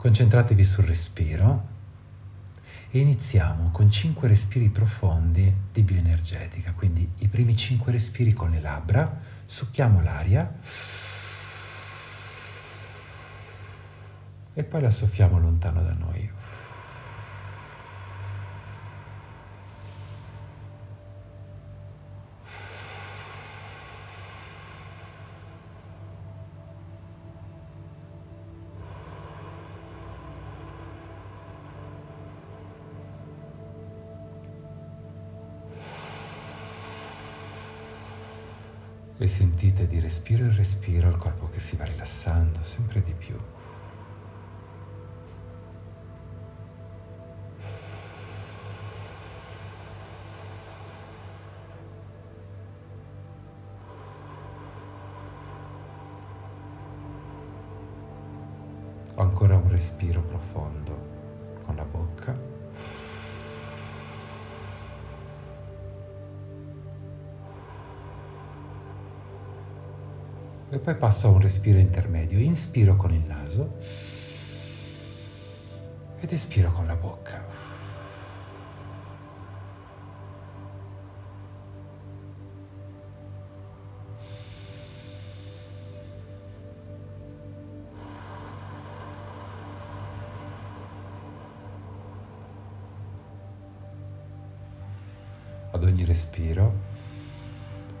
Concentratevi sul respiro e iniziamo con 5 respiri profondi di bioenergetica, quindi i primi 5 respiri con le labbra, succhiamo l'aria e poi la soffiamo lontano da noi. Sentite di respiro in respiro il corpo che si va rilassando sempre di più. Ancora un respiro profondo con la bocca. E poi passo a un respiro intermedio. Inspiro con il naso ed espiro con la bocca. Ad ogni respiro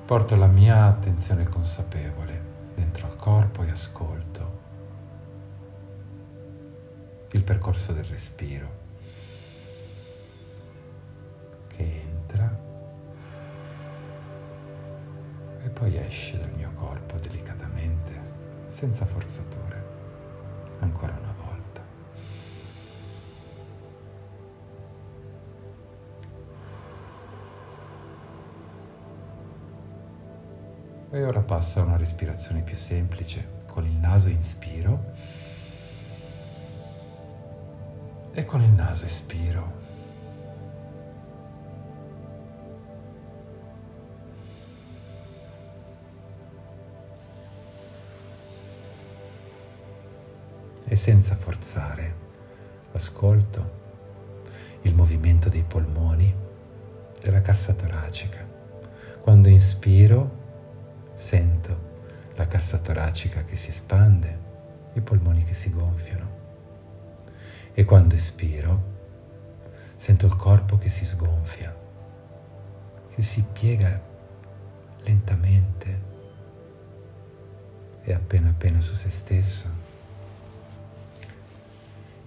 porto la mia attenzione consapevole dentro al corpo e ascolto il percorso del respiro che entra e poi esce dal mio corpo delicatamente, senza forzature, ancora una volta. E ora passo a una respirazione più semplice. Con il naso inspiro e con il naso espiro. E senza forzare, ascolto il movimento dei polmoni, della cassa toracica. Quando inspiro, Sento la cassa toracica che si espande, i polmoni che si gonfiano. E quando espiro, sento il corpo che si sgonfia, che si piega lentamente e appena appena su se stesso.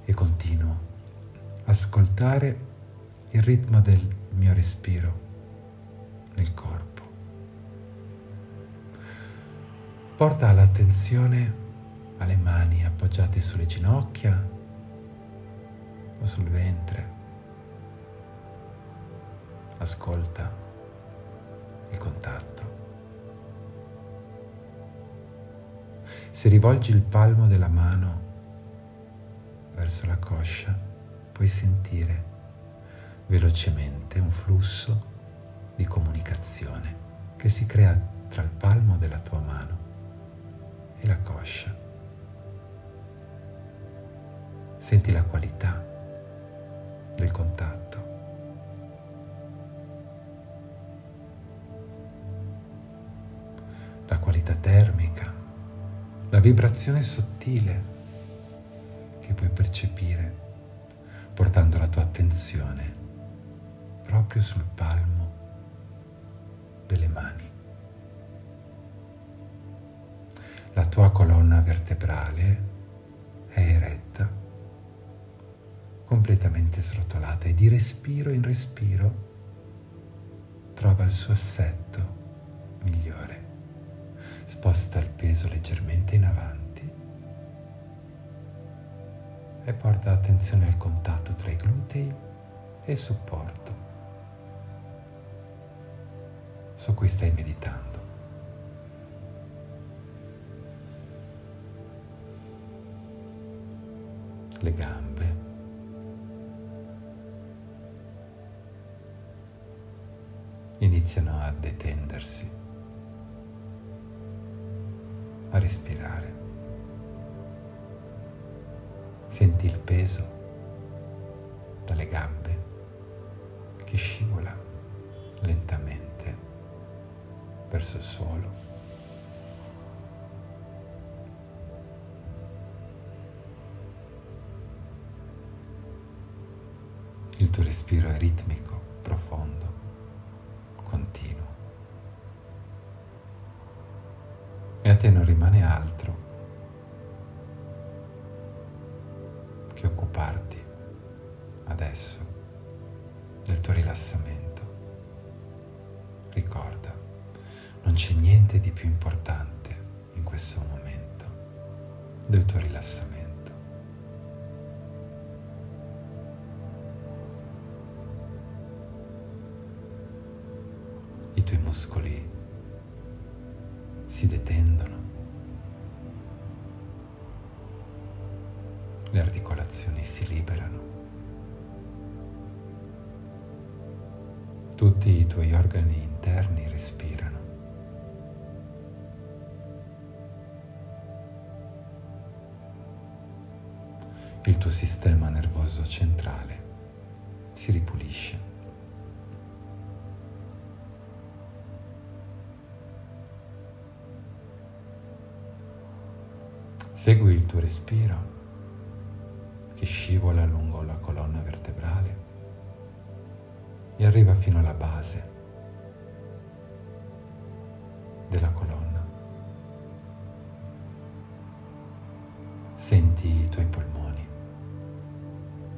E continuo a ascoltare il ritmo del mio respiro nel corpo. Porta l'attenzione alle mani appoggiate sulle ginocchia o sul ventre. Ascolta il contatto. Se rivolgi il palmo della mano verso la coscia, puoi sentire velocemente un flusso di comunicazione che si crea tra il palmo della tua mano e la coscia. Senti la qualità del contatto. La qualità termica, la vibrazione sottile che puoi percepire portando la tua attenzione proprio sul palmo delle mani. La tua colonna vertebrale è eretta, completamente srotolata e di respiro in respiro trova il suo assetto migliore. Sposta il peso leggermente in avanti e porta attenzione al contatto tra i glutei e il supporto su cui stai meditando. Le gambe. Iniziano a detendersi, a respirare. Senti il peso dalle gambe che scivola lentamente verso il suolo. Il tuo respiro è ritmico, profondo, continuo. E a te non rimane altro che occuparti adesso del tuo rilassamento. Ricorda, non c'è niente di più importante in questo momento del tuo rilassamento. I tuoi muscoli si detendono, le articolazioni si liberano. Tutti i tuoi organi interni respirano. Il tuo sistema nervoso centrale si ripulisce. Segui il tuo respiro che scivola lungo la colonna vertebrale e arriva fino alla base della colonna. Senti i tuoi polmoni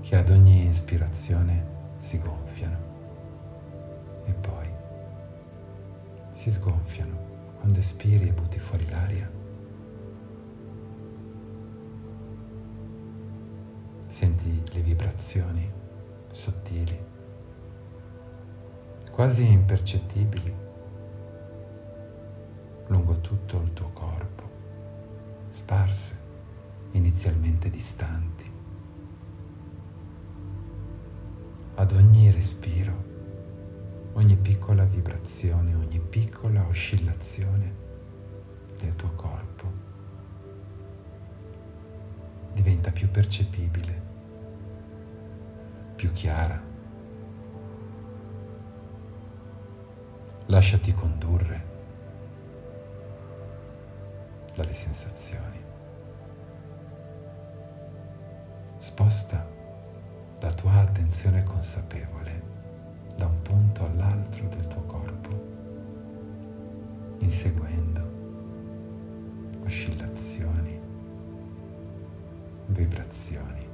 che ad ogni ispirazione si gonfiano e poi si sgonfiano quando espiri e butti fuori l'aria. Senti le vibrazioni sottili quasi impercettibili lungo tutto il tuo corpo, sparse, inizialmente distanti. Ad ogni respiro, ogni piccola vibrazione, ogni piccola oscillazione del tuo corpo diventa più percepibile, più chiara Lasciati condurre dalle sensazioni. Sposta la tua attenzione consapevole da un punto all'altro del tuo corpo, inseguendo oscillazioni, vibrazioni,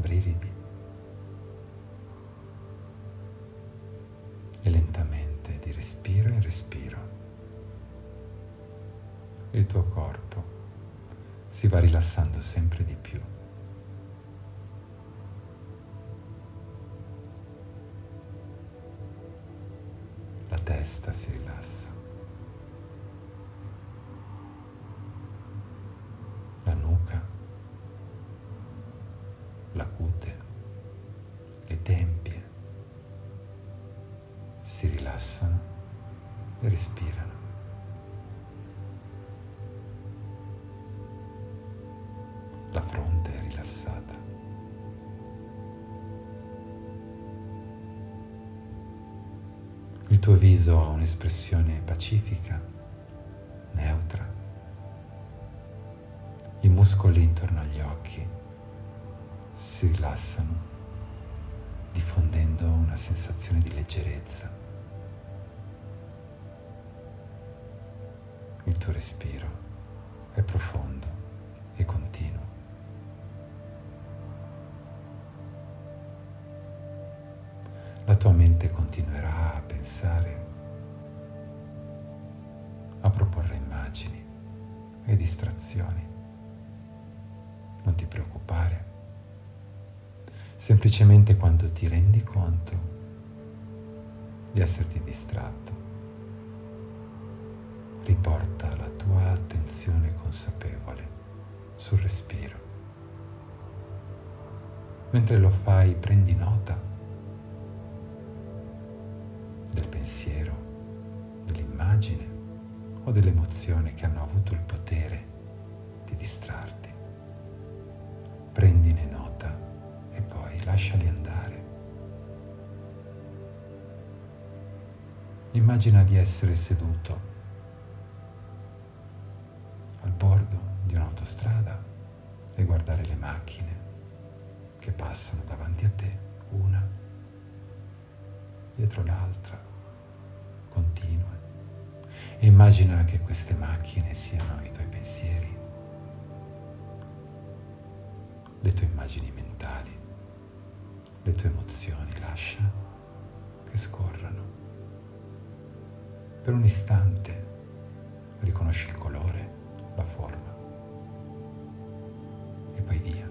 brividi. e lentamente di respiro in respiro il tuo corpo si va rilassando sempre di più. La testa si rilassa. Un'espressione pacifica, neutra. I muscoli intorno agli occhi si rilassano, diffondendo una sensazione di leggerezza. Il tuo respiro è profondo e continuo. La tua mente continuerà a pensare, proporre immagini e distrazioni. Non ti preoccupare. Semplicemente quando ti rendi conto di esserti distratto, riporta la tua attenzione consapevole sul respiro. Mentre lo fai prendi nota del pensiero, dell'immagine o delle emozioni che hanno avuto il potere di distrarti. Prendine nota e poi lasciali andare. Immagina di essere seduto al bordo di un'autostrada e guardare le macchine che passano davanti a te, una dietro l'altra, continue Immagina che queste macchine siano i tuoi pensieri, le tue immagini mentali, le tue emozioni, lascia che scorrano. Per un istante riconosci il colore, la forma. E poi via,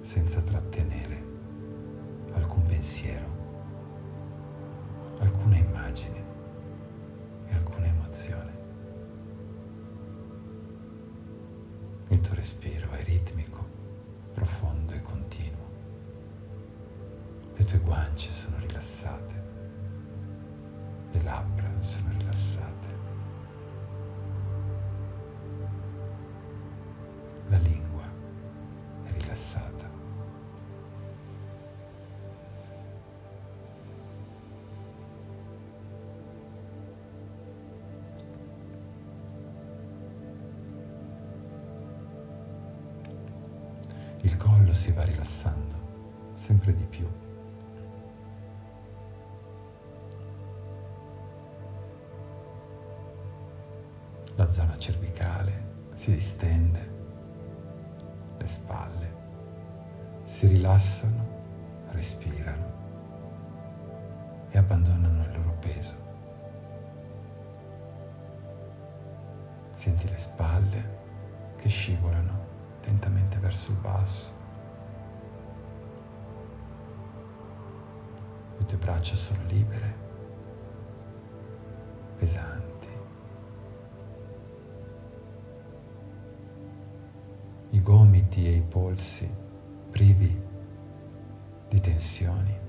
senza trattenere alcun pensiero, alcuna immagine e alcuna emozione. Il tuo respiro è ritmico, profondo e continuo. Le tue guance sono rilassate, le labbra sono rilassate. La lingua Collo si va rilassando sempre di più. La zona cervicale si distende, le spalle si rilassano, respirano e abbandonano il loro peso. Senti le spalle che scivolano lentamente verso il basso. Le tue braccia sono libere, pesanti. I gomiti e i polsi privi di tensioni.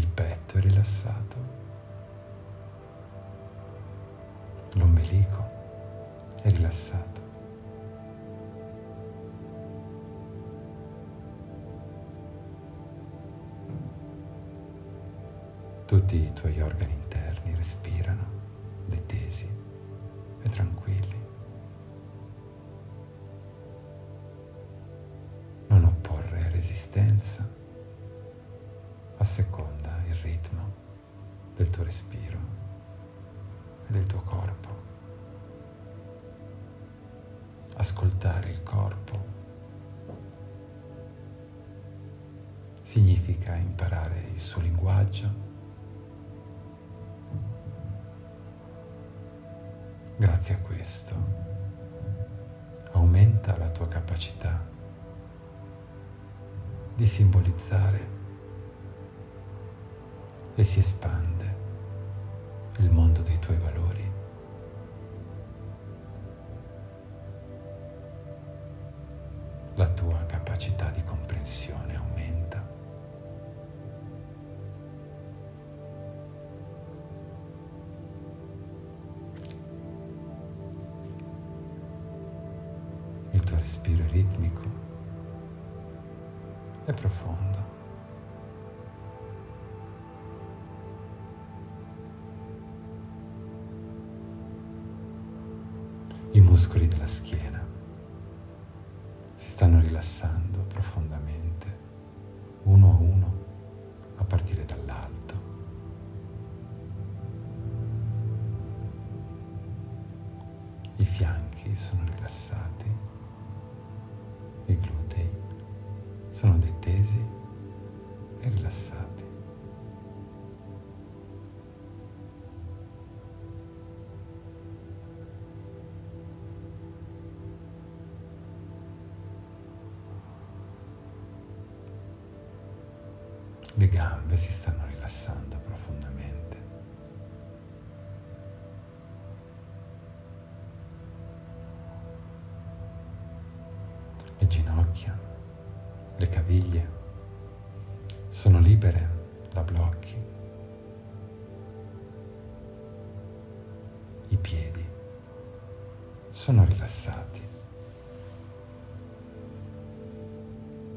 Il petto è rilassato. L'ombelico è rilassato. Tutti i tuoi organi interni respirano detesi e tranquilli. Non opporre resistenza, asseconda il ritmo del tuo respiro e del tuo corpo. Ascoltare il corpo significa imparare il suo linguaggio. Grazie a questo aumenta la tua capacità di simbolizzare e si espande il mondo dei tuoi valori. La tua capacità di comprensione aumenta. Il tuo respiro è ritmico e profondo. Muscoli della schiena si stanno rilassando profondamente, uno a uno, a partire dall'alto. I fianchi sono rilassati, i glutei sono detesi e rilassati. Le gambe si stanno rilassando profondamente. Le ginocchia, le caviglie sono libere da blocchi. I piedi sono rilassati.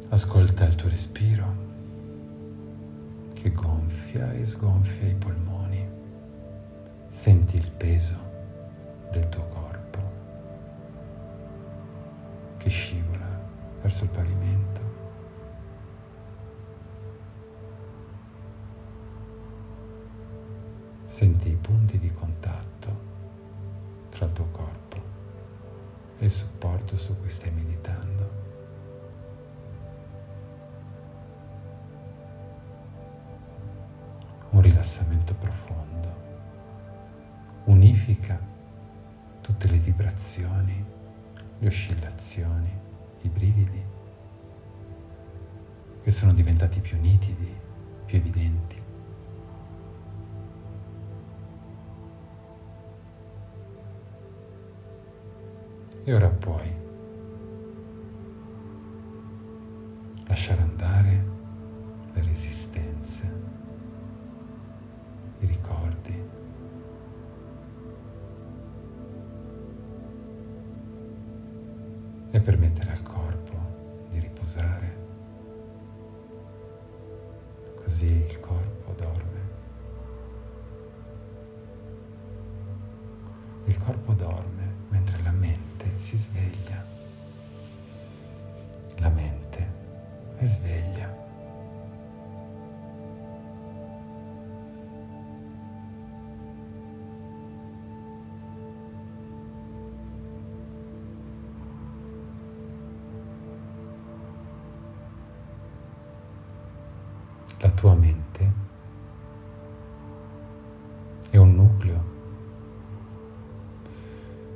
Ascolta il tuo respiro che gonfia e sgonfia i polmoni. Senti il peso del tuo corpo che scivola verso il pavimento. Senti i punti di contatto tra il tuo corpo e il supporto su cui stai meditando. Rilassamento profondo unifica tutte le vibrazioni, le oscillazioni, i brividi che sono diventati più nitidi, più evidenti. E ora puoi lasciare andare le resistenze, i ricordi. E permettere al corpo di riposare. Così il corpo dorme. Il corpo dorme mentre la mente si sveglia. La mente è sveglia. Tua mente è un nucleo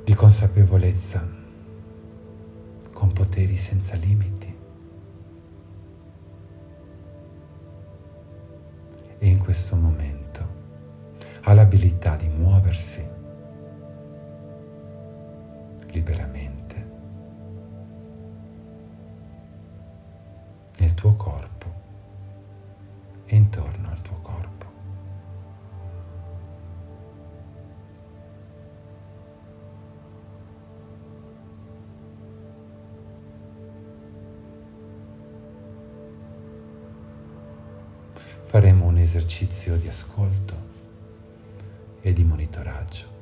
di consapevolezza con poteri senza limiti. E in questo momento ha l'abilità di muoversi liberamente nel tuo corpo intorno al tuo corpo. faremo un esercizio di ascolto e di monitoraggio.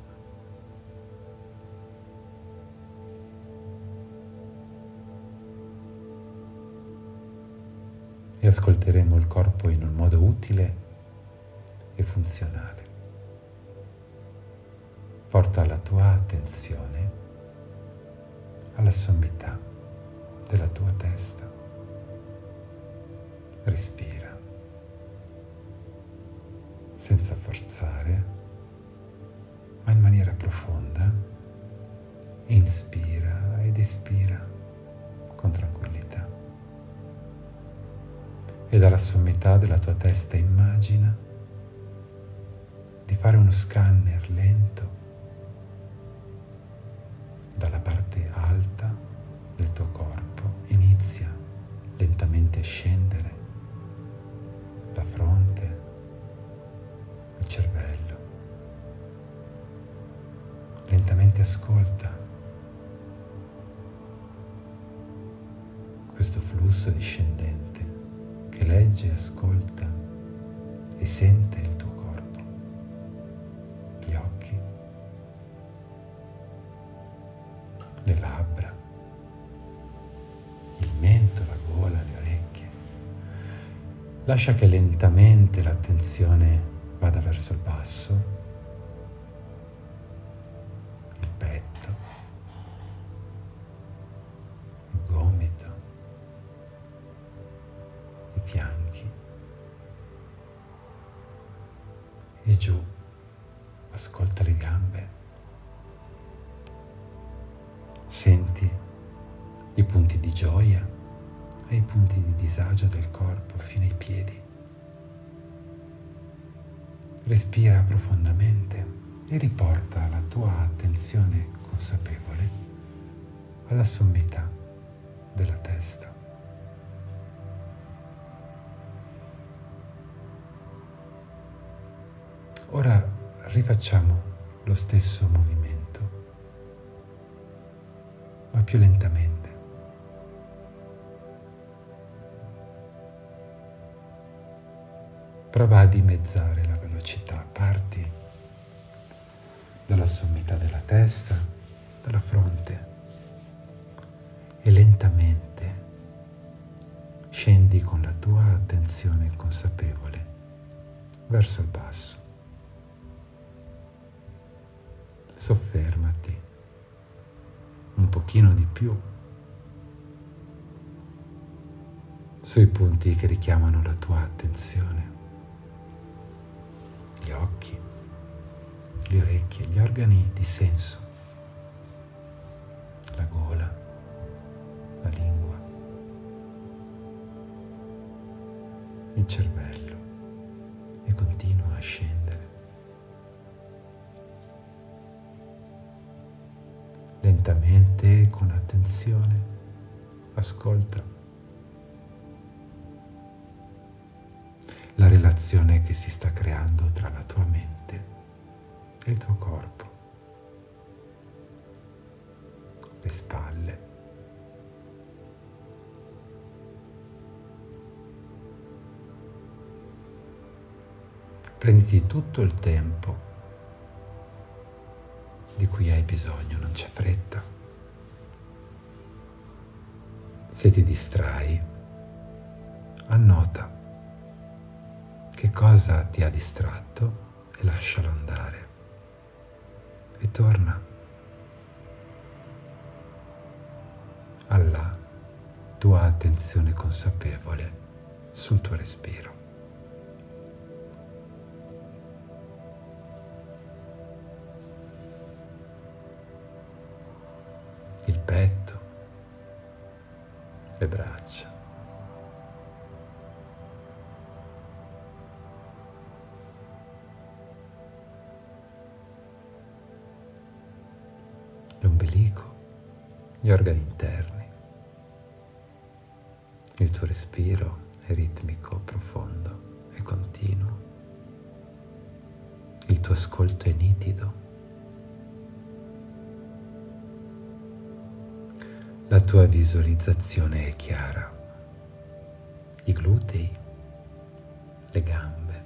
Ascolteremo il corpo in un modo utile e funzionale. Porta la tua attenzione alla sommità della tua testa. Respira senza forzare, ma in maniera profonda. Inspira ed espira con tranquillità. E dalla sommità della tua testa immagina di fare uno scanner lento dalla parte alta del tuo corpo. Inizia lentamente a scendere la fronte, il cervello. Lentamente ascolta questo flusso discendente che legge, ascolta e sente il tuo corpo, gli occhi, le labbra, il mento, la gola, le orecchie. Lascia che lentamente l'attenzione vada verso il basso, Respira profondamente e riporta la tua attenzione consapevole alla sommità della testa. Ora rifacciamo lo stesso movimento, ma più lentamente. Prova a dimezzare velocità, parti dalla sommità della testa, dalla fronte e lentamente scendi con la tua attenzione consapevole verso il basso. Soffermati un pochino di più sui punti che richiamano la tua attenzione gli occhi, le orecchie, gli organi di senso, la gola, la lingua, il cervello e continua a scendere. Lentamente, con attenzione, ascolta. La relazione che si sta creando tra la tua mente e il tuo corpo, le spalle. Prenditi tutto il tempo di cui hai bisogno, non c'è fretta. Se ti distrai, annota che cosa ti ha distratto e lascialo andare. E torna alla tua attenzione consapevole sul tuo respiro. Il petto, ritmico, profondo e continuo. Il tuo ascolto è nitido. La tua visualizzazione è chiara. I glutei, le gambe.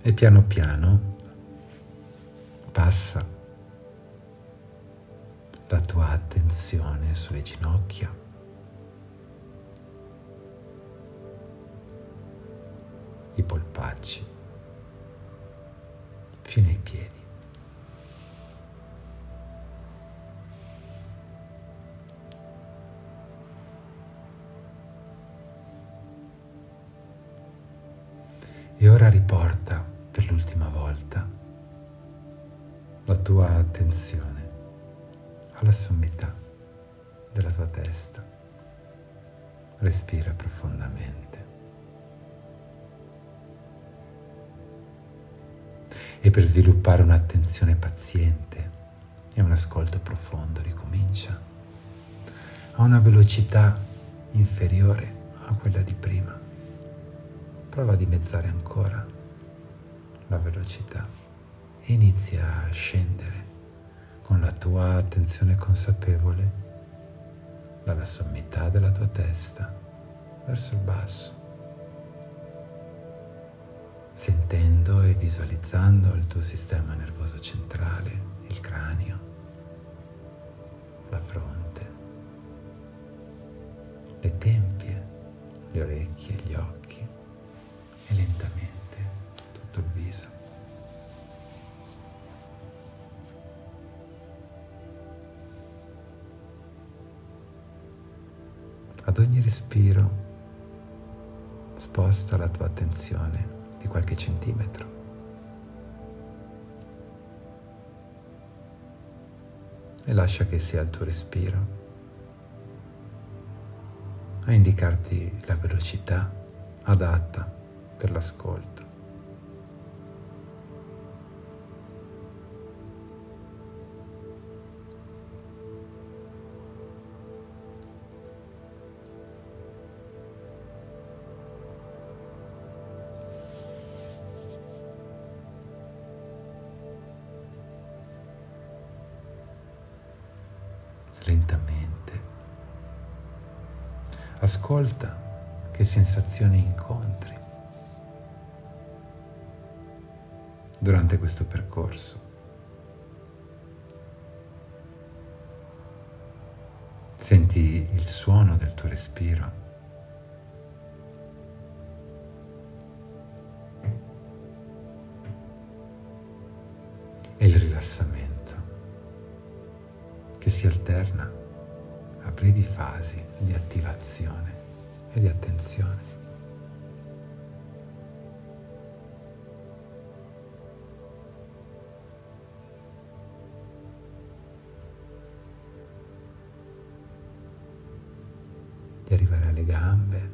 E piano piano passa la tua attenzione sulle ginocchia. I polpacci fino ai piedi. E ora riporta per l'ultima volta la tua attenzione alla sommità della tua testa. Respira profondamente. E per sviluppare un'attenzione paziente e un ascolto profondo ricomincia a una velocità inferiore a quella di prima. Prova a dimezzare ancora la velocità e inizia a scendere con la tua attenzione consapevole dalla sommità della tua testa verso il basso, sentendo e visualizzando il tuo sistema nervoso centrale, il cranio, la fronte, le tempie, le orecchie, gli occhi e lentamente tutto il viso. Ad ogni respiro sposta la tua attenzione di qualche centimetro. E lascia che sia il tuo respiro a indicarti la velocità adatta per l'ascolto. Ascolta che sensazioni incontri durante questo percorso. Senti il suono del tuo respiro. E il rilassamento che si alterna brevi fasi di attivazione e di attenzione. di arrivare alle gambe.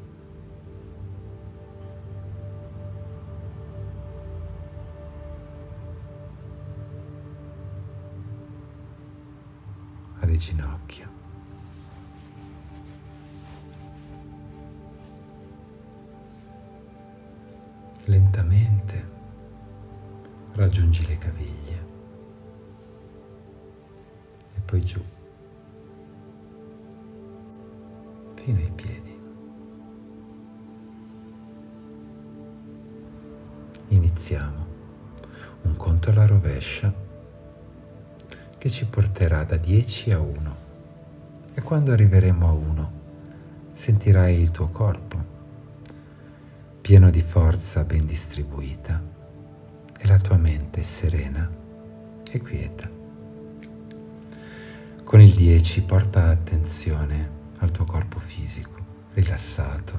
alle ginocchia. Lentamente raggiungi le caviglie e poi giù. fino ai piedi. Iniziamo un conto alla rovescia che ci porterà da 10 a 1 e quando arriveremo a 1 sentirai il tuo corpo pieno di forza ben distribuita e la tua mente serena e quieta. Con il 10 porta attenzione al tuo corpo fisico, rilassato,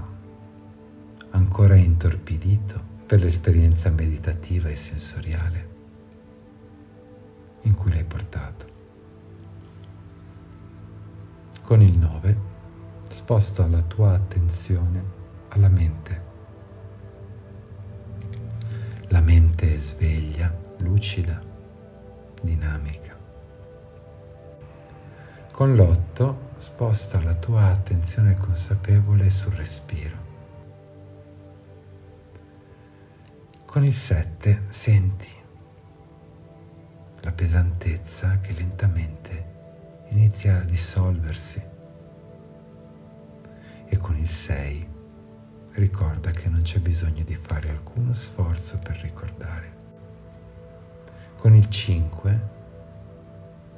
ancora intorpidito per l'esperienza meditativa e sensoriale in cui l'hai portato. Con il 9 sposto la tua attenzione alla mente. La mente sveglia, lucida, dinamica. Con l'8 sposta la tua attenzione consapevole sul respiro. Con il 7 senti la pesantezza che lentamente inizia a dissolversi e con il 6 ricorda che non c'è bisogno di fare alcuno sforzo per ricordare. Con il 5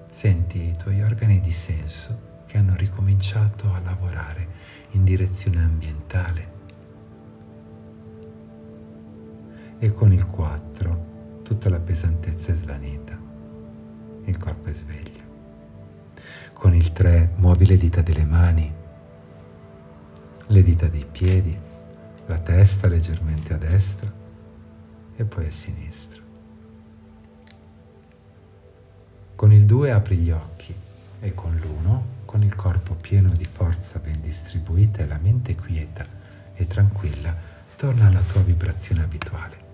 Senti i tuoi organi di senso che hanno ricominciato a lavorare in direzione ambientale. E con il 4 tutta la pesantezza è svanita, il corpo è sveglio. Con il 3 muovi le dita delle mani, le dita dei piedi, la testa leggermente a destra e poi a sinistra. Con il 2 apri gli occhi e con l'1, con il corpo pieno di forza ben distribuita e la mente quieta e tranquilla, torna alla tua vibrazione abituale.